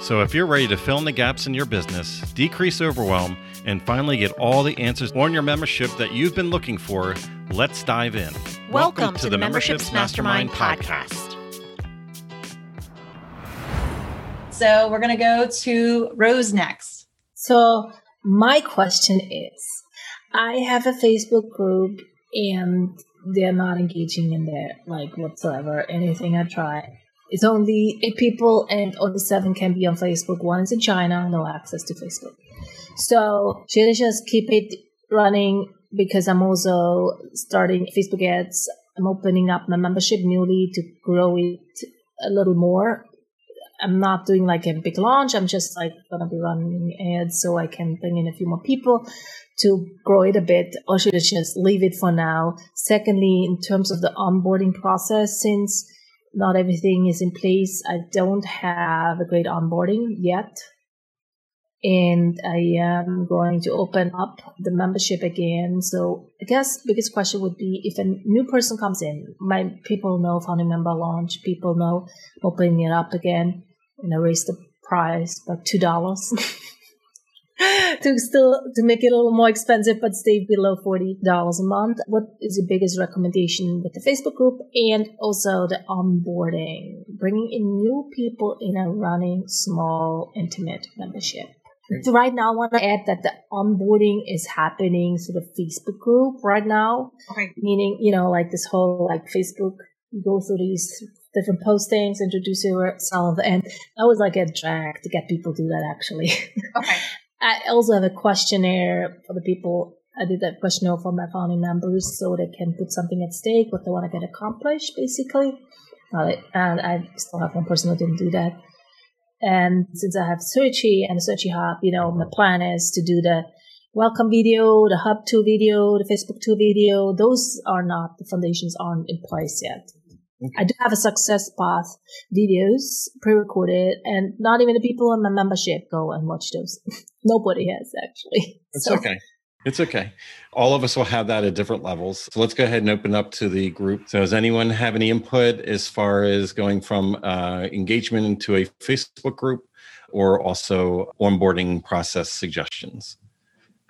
So, if you're ready to fill in the gaps in your business, decrease overwhelm, and finally get all the answers on your membership that you've been looking for, let's dive in. Welcome, Welcome to, to, the Memberships, Mastermind, Mastermind podcast. So, we're going to go to Rose next. So, my question is I have a Facebook group and they're not engaging in there like whatsoever. Anything I try. It's only eight people and only seven can be on Facebook. One is in China, no access to Facebook. So should I just keep it running because I'm also starting Facebook ads. I'm opening up my membership newly to grow it a little more. I'm not doing like a big launch. I'm just like gonna be running ads so I can bring in a few more people to grow it a bit, or should I just leave it for now? Secondly, in terms of the onboarding process, since not everything is in place, I don't have a great onboarding yet. And I am going to open up the membership again. So I guess biggest question would be if a new person comes in, my people know founding member launch, people know opening it up again, and I raise the price by two dollars. to still to make it a little more expensive but stay below $40 a month what is your biggest recommendation with the facebook group and also the onboarding bringing in new people in a running small intimate membership so right now, I want to add that the onboarding is happening through the Facebook group right now. Okay. Meaning, you know, like this whole like Facebook, you go through these different postings, introduce yourself, and that was like a drag to get people to do that actually. Okay. I also have a questionnaire for the people. I did that questionnaire for my founding members so they can put something at stake, what they want to get accomplished, basically. and I still have one person who didn't do that. And since I have Searchy and Searchy Hub, you know, my plan is to do the welcome video, the Hub 2 video, the Facebook 2 video. Those are not, the foundations aren't in place yet. Okay. I do have a success path videos pre-recorded, and not even the people in my membership go and watch those. Nobody has actually. It's so. okay. It's okay. All of us will have that at different levels. So let's go ahead and open up to the group. So, does anyone have any input as far as going from uh, engagement into a Facebook group or also onboarding process suggestions?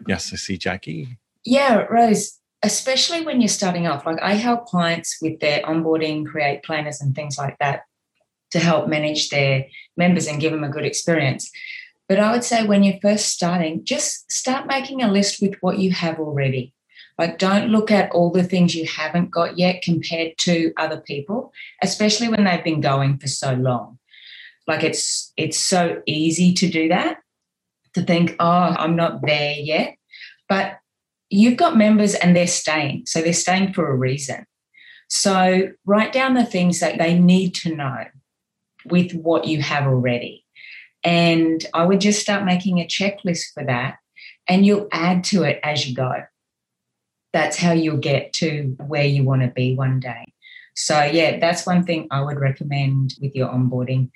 Yes, I see Jackie. Yeah, Rose especially when you're starting off. Like I help clients with their onboarding, create planners, and things like that to help manage their members and give them a good experience. But I would say when you're first starting, just start making a list with what you have already. Like, don't look at all the things you haven't got yet compared to other people, especially when they've been going for so long. Like, it's it's so easy to do that, to think, oh, I'm not there yet. But you've got members and they're staying. So they're staying for a reason. So write down the things that they need to know with what you have already. And I would just start making a checklist for that and you'll add to it as you go. That's how you'll get to where you want to be one day. So, yeah, that's one thing I would recommend with your onboarding.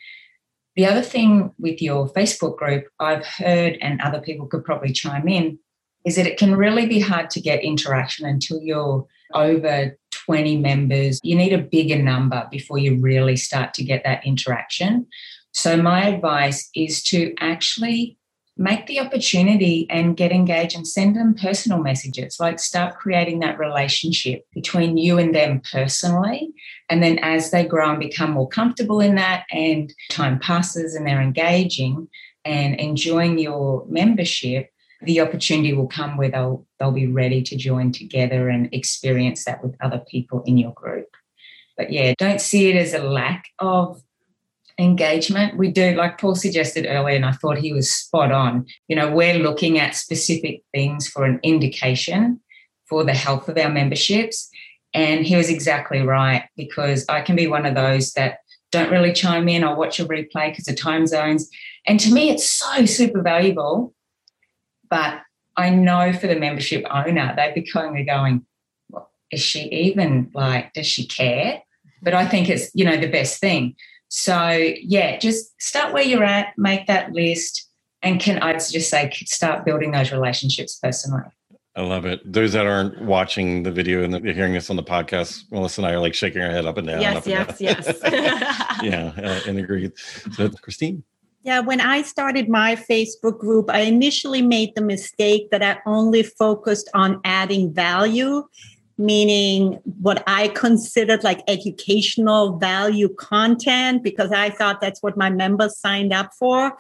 The other thing with your Facebook group, I've heard, and other people could probably chime in, is that it can really be hard to get interaction until you're over 20 members. You need a bigger number before you really start to get that interaction. So, my advice is to actually make the opportunity and get engaged and send them personal messages. Like, start creating that relationship between you and them personally. And then, as they grow and become more comfortable in that, and time passes and they're engaging and enjoying your membership, the opportunity will come where they'll they'll be ready to join together and experience that with other people in your group. But yeah, don't see it as a lack of engagement. We do, like Paul suggested earlier, and I thought he was spot on. You know, we're looking at specific things for an indication for the health of our memberships. And he was exactly right because I can be one of those that don't really chime in. I'll watch a replay because of time zones And to me, it's so super valuable. But I know for the membership owner, they'd be kind of going, well, is she even like, does she care? But I think it's, you know, the best thing. So yeah, just start where you're at, make that list, and can I just say start building those relationships personally. I love it. Those that aren't watching the video and they're hearing this on the podcast, Melissa and I are like shaking our head up and down. Yes, yes, down. yes. yeah, uh, and agreed. So, Christine. Yeah, when I started my Facebook group, I initially made the mistake that I only focused on adding value meaning what I considered like educational value content because I thought that's what my members signed up for.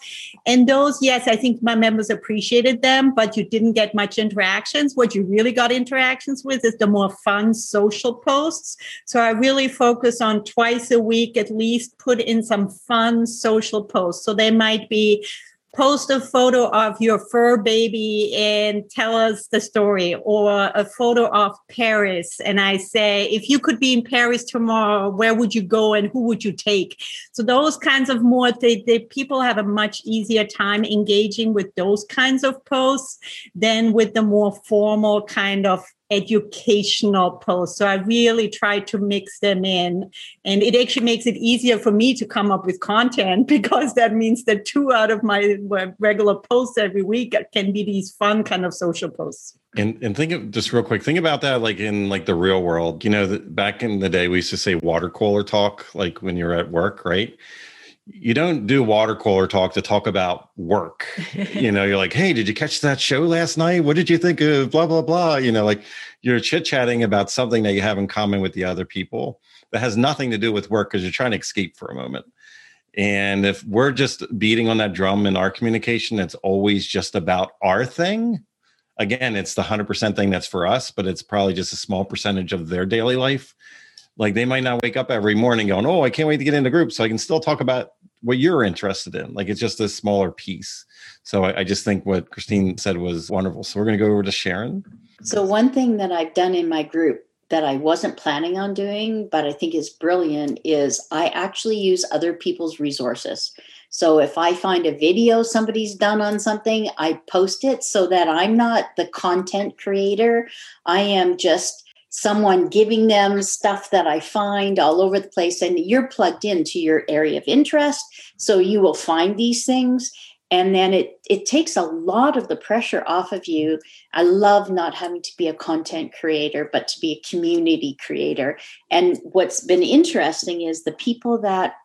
And those, yes, I think my members appreciated them, but you didn't get much interactions. What you really got interactions with is the more fun social posts. So I really focus on twice a week at least put in some fun social posts. So they might be post a photo of your fur baby and tell us the story or a photo of paris. And i say if you could be in paris tomorrow where would you go and who would you take? So those kinds of more they people have a much easier time engaging with those kinds of posts than with the more formal kind of educational posts. So I really try to mix them in. And it actually makes it easier for me to come up with content because that means that two out of my regular posts every week can be these fun kind of social posts. And and think of just real quick, think about that like in like the real world. You know, the, back in the day we used to say water cooler talk, like when you're at work, right? You don't do water cooler talk to talk about work. you know, you're like, hey, did you catch that show last night? What did you think of blah, blah, blah? You know, like you're chit chatting about something that you have in common with the other people that has nothing to do with work because you're trying to escape for a moment. And if we're just beating on that drum in our communication, it's always just about our thing. Again, it's the 100% thing that's for us, but it's probably just a small percentage of their daily life like they might not wake up every morning going, "Oh, I can't wait to get into group so I can still talk about what you're interested in." Like it's just a smaller piece. So I, I just think what Christine said was wonderful. So we're going to go over to Sharon. So one thing that I've done in my group that I wasn't planning on doing, but I think is brilliant, is I actually use other people's resources. So if I find a video somebody's done on something, I post it so that I'm not the content creator. I am just someone giving them stuff that I find all over the place, and you're plugged into your area of interest. So you will find these things. And then it it takes a lot of the pressure off of you. I love not having to be a content creator, but to be a community creator. And what's been interesting is the people that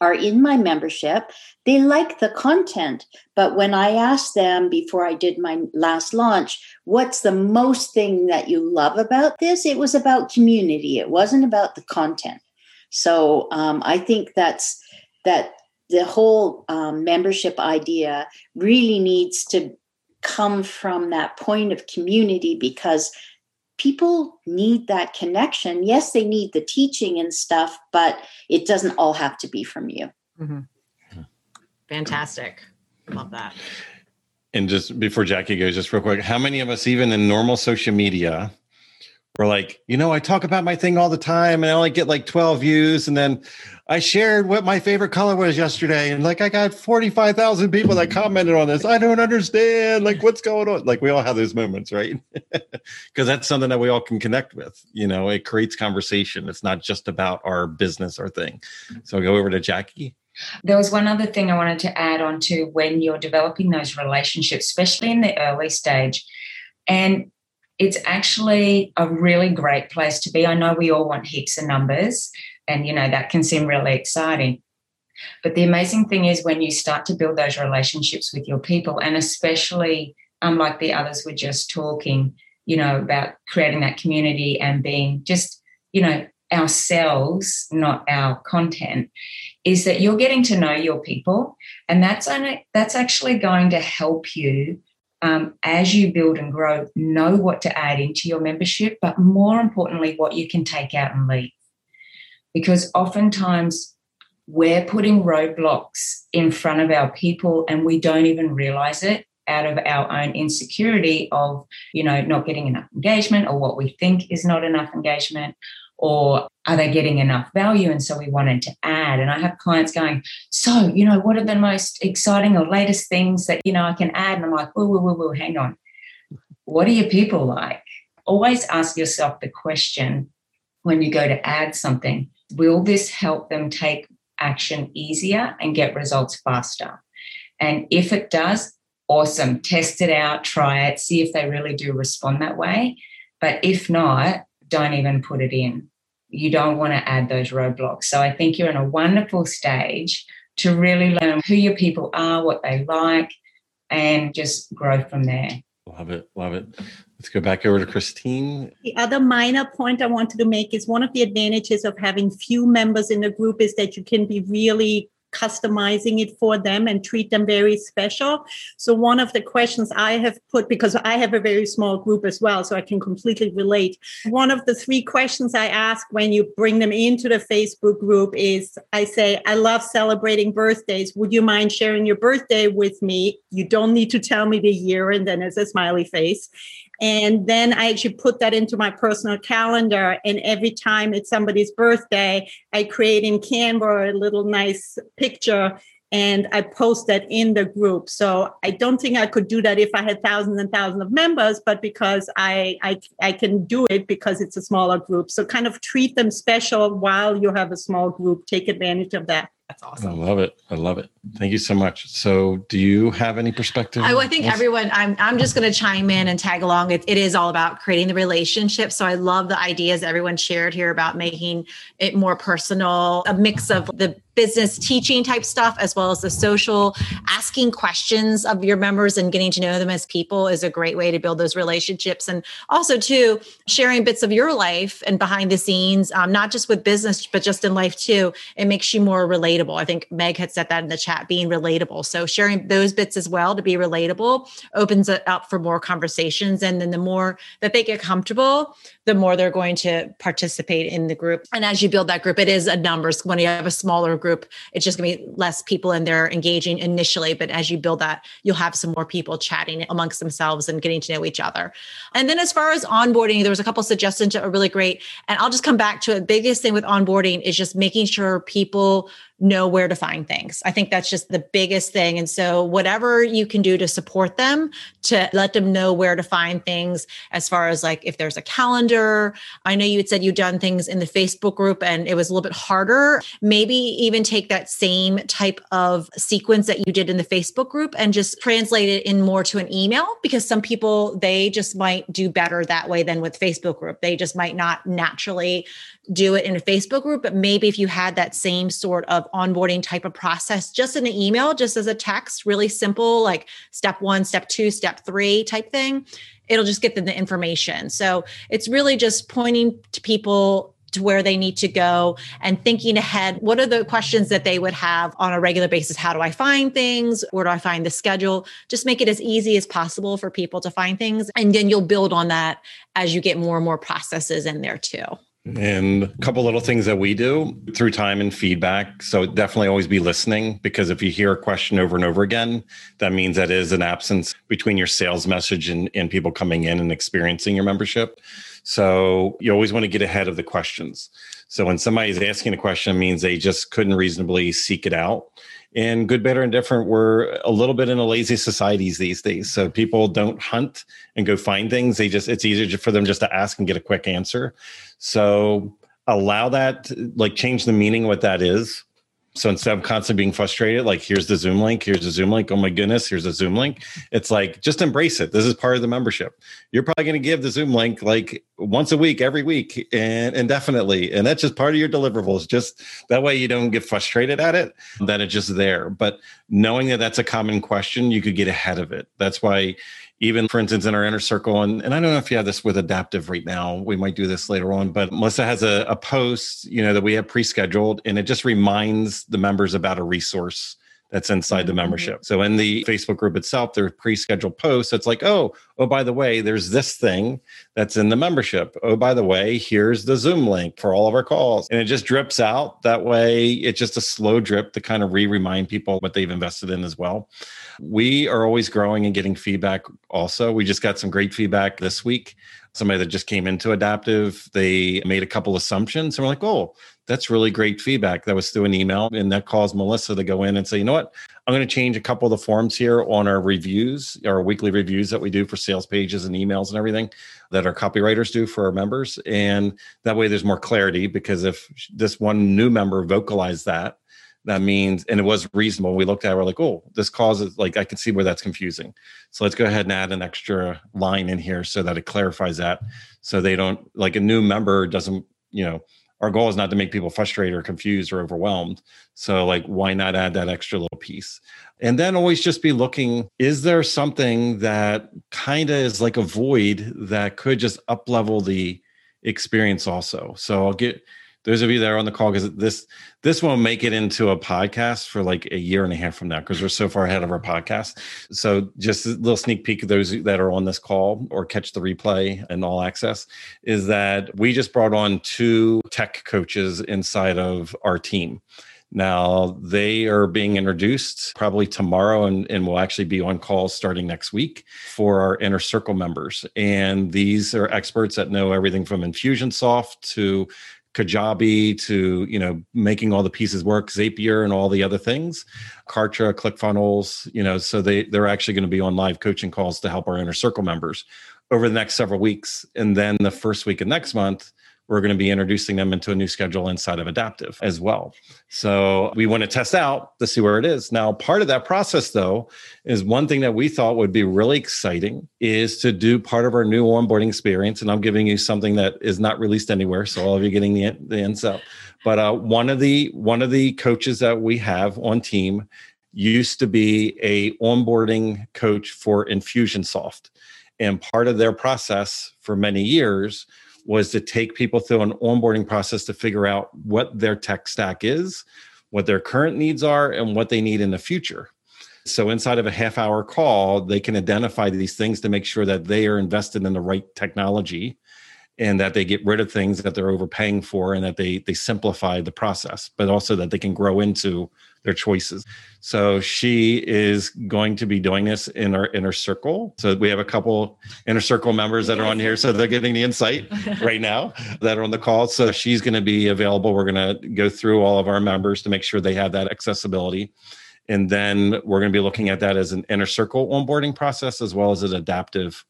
are in my membership. They like the content. But when I asked them before I did my last launch, what's the most thing that you love about this? It was about community, it wasn't about the content. So um, I think that's that the whole um, membership idea really needs to come from that point of community because people need that connection. Yes, they need the teaching and stuff, but it doesn't all have to be from you. Mm-hmm. Fantastic. Love that. And just before Jackie goes, just real quick, how many of us, even in normal social media, were like, you know, I talk about my thing all the time and I only get like 12 views. And then I shared what my favorite color was yesterday, and like I got 45,000 people that commented on this. I don't understand. Like, what's going on? Like, we all have those moments, right? Because that's something that we all can connect with. You know, it creates conversation. It's not just about our business or thing. So I'll go over to Jackie. There was one other thing I wanted to add on to when you're developing those relationships, especially in the early stage. And it's actually a really great place to be. I know we all want heaps of numbers, and, you know, that can seem really exciting. But the amazing thing is when you start to build those relationships with your people, and especially um, unlike the others we're just talking, you know, about creating that community and being just, you know, ourselves, not our content, is that you're getting to know your people, and that's only, that's actually going to help you um, as you build and grow. Know what to add into your membership, but more importantly, what you can take out and leave because oftentimes we're putting roadblocks in front of our people and we don't even realize it out of our own insecurity of you know not getting enough engagement or what we think is not enough engagement or are they getting enough value? And so we wanted to add. And I have clients going, so, you know, what are the most exciting or latest things that, you know, I can add? And I'm like, whoa, whoa, whoa, whoa, hang on. What are your people like? Always ask yourself the question when you go to add something, will this help them take action easier and get results faster? And if it does, awesome. Test it out, try it, see if they really do respond that way. But if not, don't even put it in. You don't want to add those roadblocks. So I think you're in a wonderful stage to really learn who your people are, what they like, and just grow from there. Love it. Love it. Let's go back over to Christine. The other minor point I wanted to make is one of the advantages of having few members in a group is that you can be really customizing it for them and treat them very special. So one of the questions I have put, because I have a very small group as well, so I can completely relate. One of the three questions I ask when you bring them into the Facebook group is I say, I love celebrating birthdays. Would you mind sharing your birthday with me? You don't need to tell me the year and then it's a smiley face. And then I actually put that into my personal calendar. And every time it's somebody's birthday, I create in Canva a little nice picture and I post that in the group. So I don't think I could do that if I had thousands and thousands of members, but because I, I I can do it because it's a smaller group. So kind of treat them special while you have a small group. Take advantage of that. That's awesome. I love it. I love it. Thank you so much. So, do you have any perspective? I, I think everyone. I'm. I'm just going to chime in and tag along. It, it is all about creating the relationship. So, I love the ideas everyone shared here about making it more personal. A mix of the business teaching type stuff as well as the social asking questions of your members and getting to know them as people is a great way to build those relationships and also too sharing bits of your life and behind the scenes um, not just with business but just in life too it makes you more relatable i think meg had said that in the chat being relatable so sharing those bits as well to be relatable opens it up for more conversations and then the more that they get comfortable the more they're going to participate in the group. And as you build that group, it is a numbers. When you have a smaller group, it's just going to be less people in there engaging initially. But as you build that, you'll have some more people chatting amongst themselves and getting to know each other. And then as far as onboarding, there was a couple suggestions that are really great. And I'll just come back to it. Biggest thing with onboarding is just making sure people know where to find things. I think that's just the biggest thing. And so, whatever you can do to support them, to let them know where to find things, as far as like if there's a calendar. I know you had said you'd done things in the Facebook group and it was a little bit harder. Maybe even take that same type of sequence that you did in the Facebook group and just translate it in more to an email because some people, they just might do better that way than with Facebook group. They just might not naturally do it in a Facebook group, but maybe if you had that same sort of onboarding type of process just in an email, just as a text, really simple, like step one, step two, step three type thing, it'll just get them the information. So it's really just pointing to people to where they need to go and thinking ahead what are the questions that they would have on a regular basis? How do i find things? Where do i find the schedule? Just make it as easy as possible for people to find things and then you'll build on that as you get more and more processes in there too and a couple little things that we do through time and feedback. So definitely always be listening because if you hear a question over and over again, that means that is an absence between your sales message and, and people coming in and experiencing your membership. So you always want to get ahead of the questions. So when somebody's asking a question, it means they just couldn't reasonably seek it out and good, better, and different, we're a little bit in a lazy societies these days. So people don't hunt and go find things. They just, it's easier for them just to ask and get a quick answer. So allow that, like change the meaning of what that is so instead of constantly being frustrated, like here's the Zoom link, here's the Zoom link. Oh my goodness, here's a Zoom link. It's like just embrace it. This is part of the membership. You're probably going to give the Zoom link like once a week, every week, and indefinitely, and that's just part of your deliverables. Just that way, you don't get frustrated at it. That it's just there. But knowing that that's a common question, you could get ahead of it. That's why even for instance in our inner circle and, and i don't know if you have this with adaptive right now we might do this later on but melissa has a, a post you know that we have pre-scheduled and it just reminds the members about a resource that's inside the mm-hmm. membership. So in the Facebook group itself, there's pre-scheduled posts. It's like, oh, oh, by the way, there's this thing that's in the membership. Oh, by the way, here's the Zoom link for all of our calls. And it just drips out. That way, it's just a slow drip to kind of re-remind people what they've invested in as well. We are always growing and getting feedback also. We just got some great feedback this week somebody that just came into adaptive they made a couple assumptions and we're like oh that's really great feedback. That was through an email, and that caused Melissa to go in and say, you know what, I'm going to change a couple of the forms here on our reviews, our weekly reviews that we do for sales pages and emails and everything that our copywriters do for our members. And that way there's more clarity because if this one new member vocalized that, that means, and it was reasonable. We looked at it, we're like, oh, this causes, like, I can see where that's confusing. So let's go ahead and add an extra line in here so that it clarifies that. So they don't, like, a new member doesn't, you know, our goal is not to make people frustrated or confused or overwhelmed. So, like, why not add that extra little piece? And then always just be looking is there something that kind of is like a void that could just up level the experience also? So, I'll get those of you that are on the call because this this won't make it into a podcast for like a year and a half from now because we're so far ahead of our podcast so just a little sneak peek of those that are on this call or catch the replay and all access is that we just brought on two tech coaches inside of our team now they are being introduced probably tomorrow and, and will actually be on calls starting next week for our inner circle members. And these are experts that know everything from Infusionsoft to Kajabi to you know making all the pieces work, Zapier and all the other things, Kartra, ClickFunnels, you know, so they they're actually going to be on live coaching calls to help our inner circle members over the next several weeks, and then the first week of next month we're going to be introducing them into a new schedule inside of Adaptive as well. So we want to test out to see where it is. Now, part of that process, though, is one thing that we thought would be really exciting is to do part of our new onboarding experience. And I'm giving you something that is not released anywhere, so all of you getting the the ends up. But uh, one of the one of the coaches that we have on team used to be a onboarding coach for Infusionsoft, and part of their process for many years was to take people through an onboarding process to figure out what their tech stack is, what their current needs are, and what they need in the future. So, inside of a half hour call, they can identify these things to make sure that they are invested in the right technology and that they get rid of things that they're overpaying for and that they they simplify the process but also that they can grow into their choices. So she is going to be doing this in our inner circle. So we have a couple inner circle members that are on here. So they're getting the insight right now that are on the call. So she's going to be available. We're going to go through all of our members to make sure they have that accessibility. And then we're going to be looking at that as an inner circle onboarding process as well as an adaptive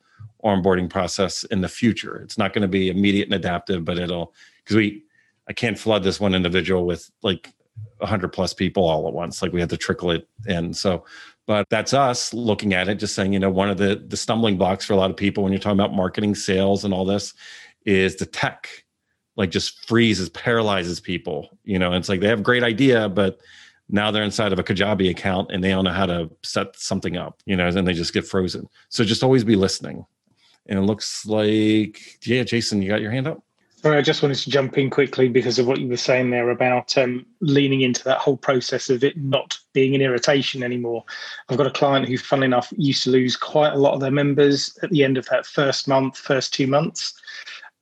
onboarding process in the future. It's not going to be immediate and adaptive, but it'll because we I can't flood this one individual with like 100 plus people all at once. Like we had to trickle it in. So, but that's us looking at it, just saying, you know, one of the the stumbling blocks for a lot of people when you're talking about marketing, sales, and all this is the tech. Like just freezes, paralyzes people. You know, it's like they have a great idea, but now they're inside of a Kajabi account and they don't know how to set something up, you know, and they just get frozen. So just always be listening. And it looks like, yeah, Jason, you got your hand up? Sorry, I just wanted to jump in quickly because of what you were saying there about um, leaning into that whole process of it not being an irritation anymore. I've got a client who, funnily enough, used to lose quite a lot of their members at the end of that first month, first two months.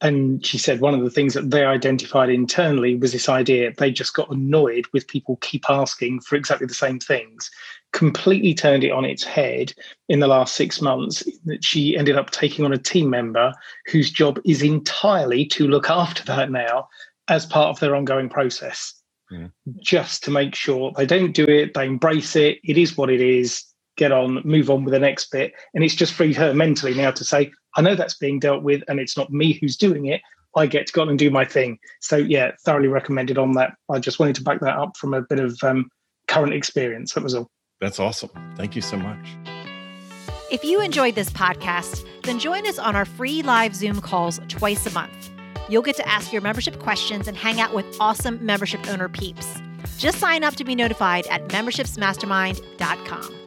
And she said one of the things that they identified internally was this idea they just got annoyed with people keep asking for exactly the same things completely turned it on its head in the last six months that she ended up taking on a team member whose job is entirely to look after that now as part of their ongoing process yeah. just to make sure they don't do it they embrace it it is what it is get on move on with the next bit and it's just freed her mentally now to say i know that's being dealt with and it's not me who's doing it I get to go and do my thing. So yeah, thoroughly recommended on that. I just wanted to back that up from a bit of um, current experience. That was all. That's awesome. Thank you so much. If you enjoyed this podcast, then join us on our free live Zoom calls twice a month. You'll get to ask your membership questions and hang out with awesome membership owner peeps. Just sign up to be notified at membershipsmastermind.com.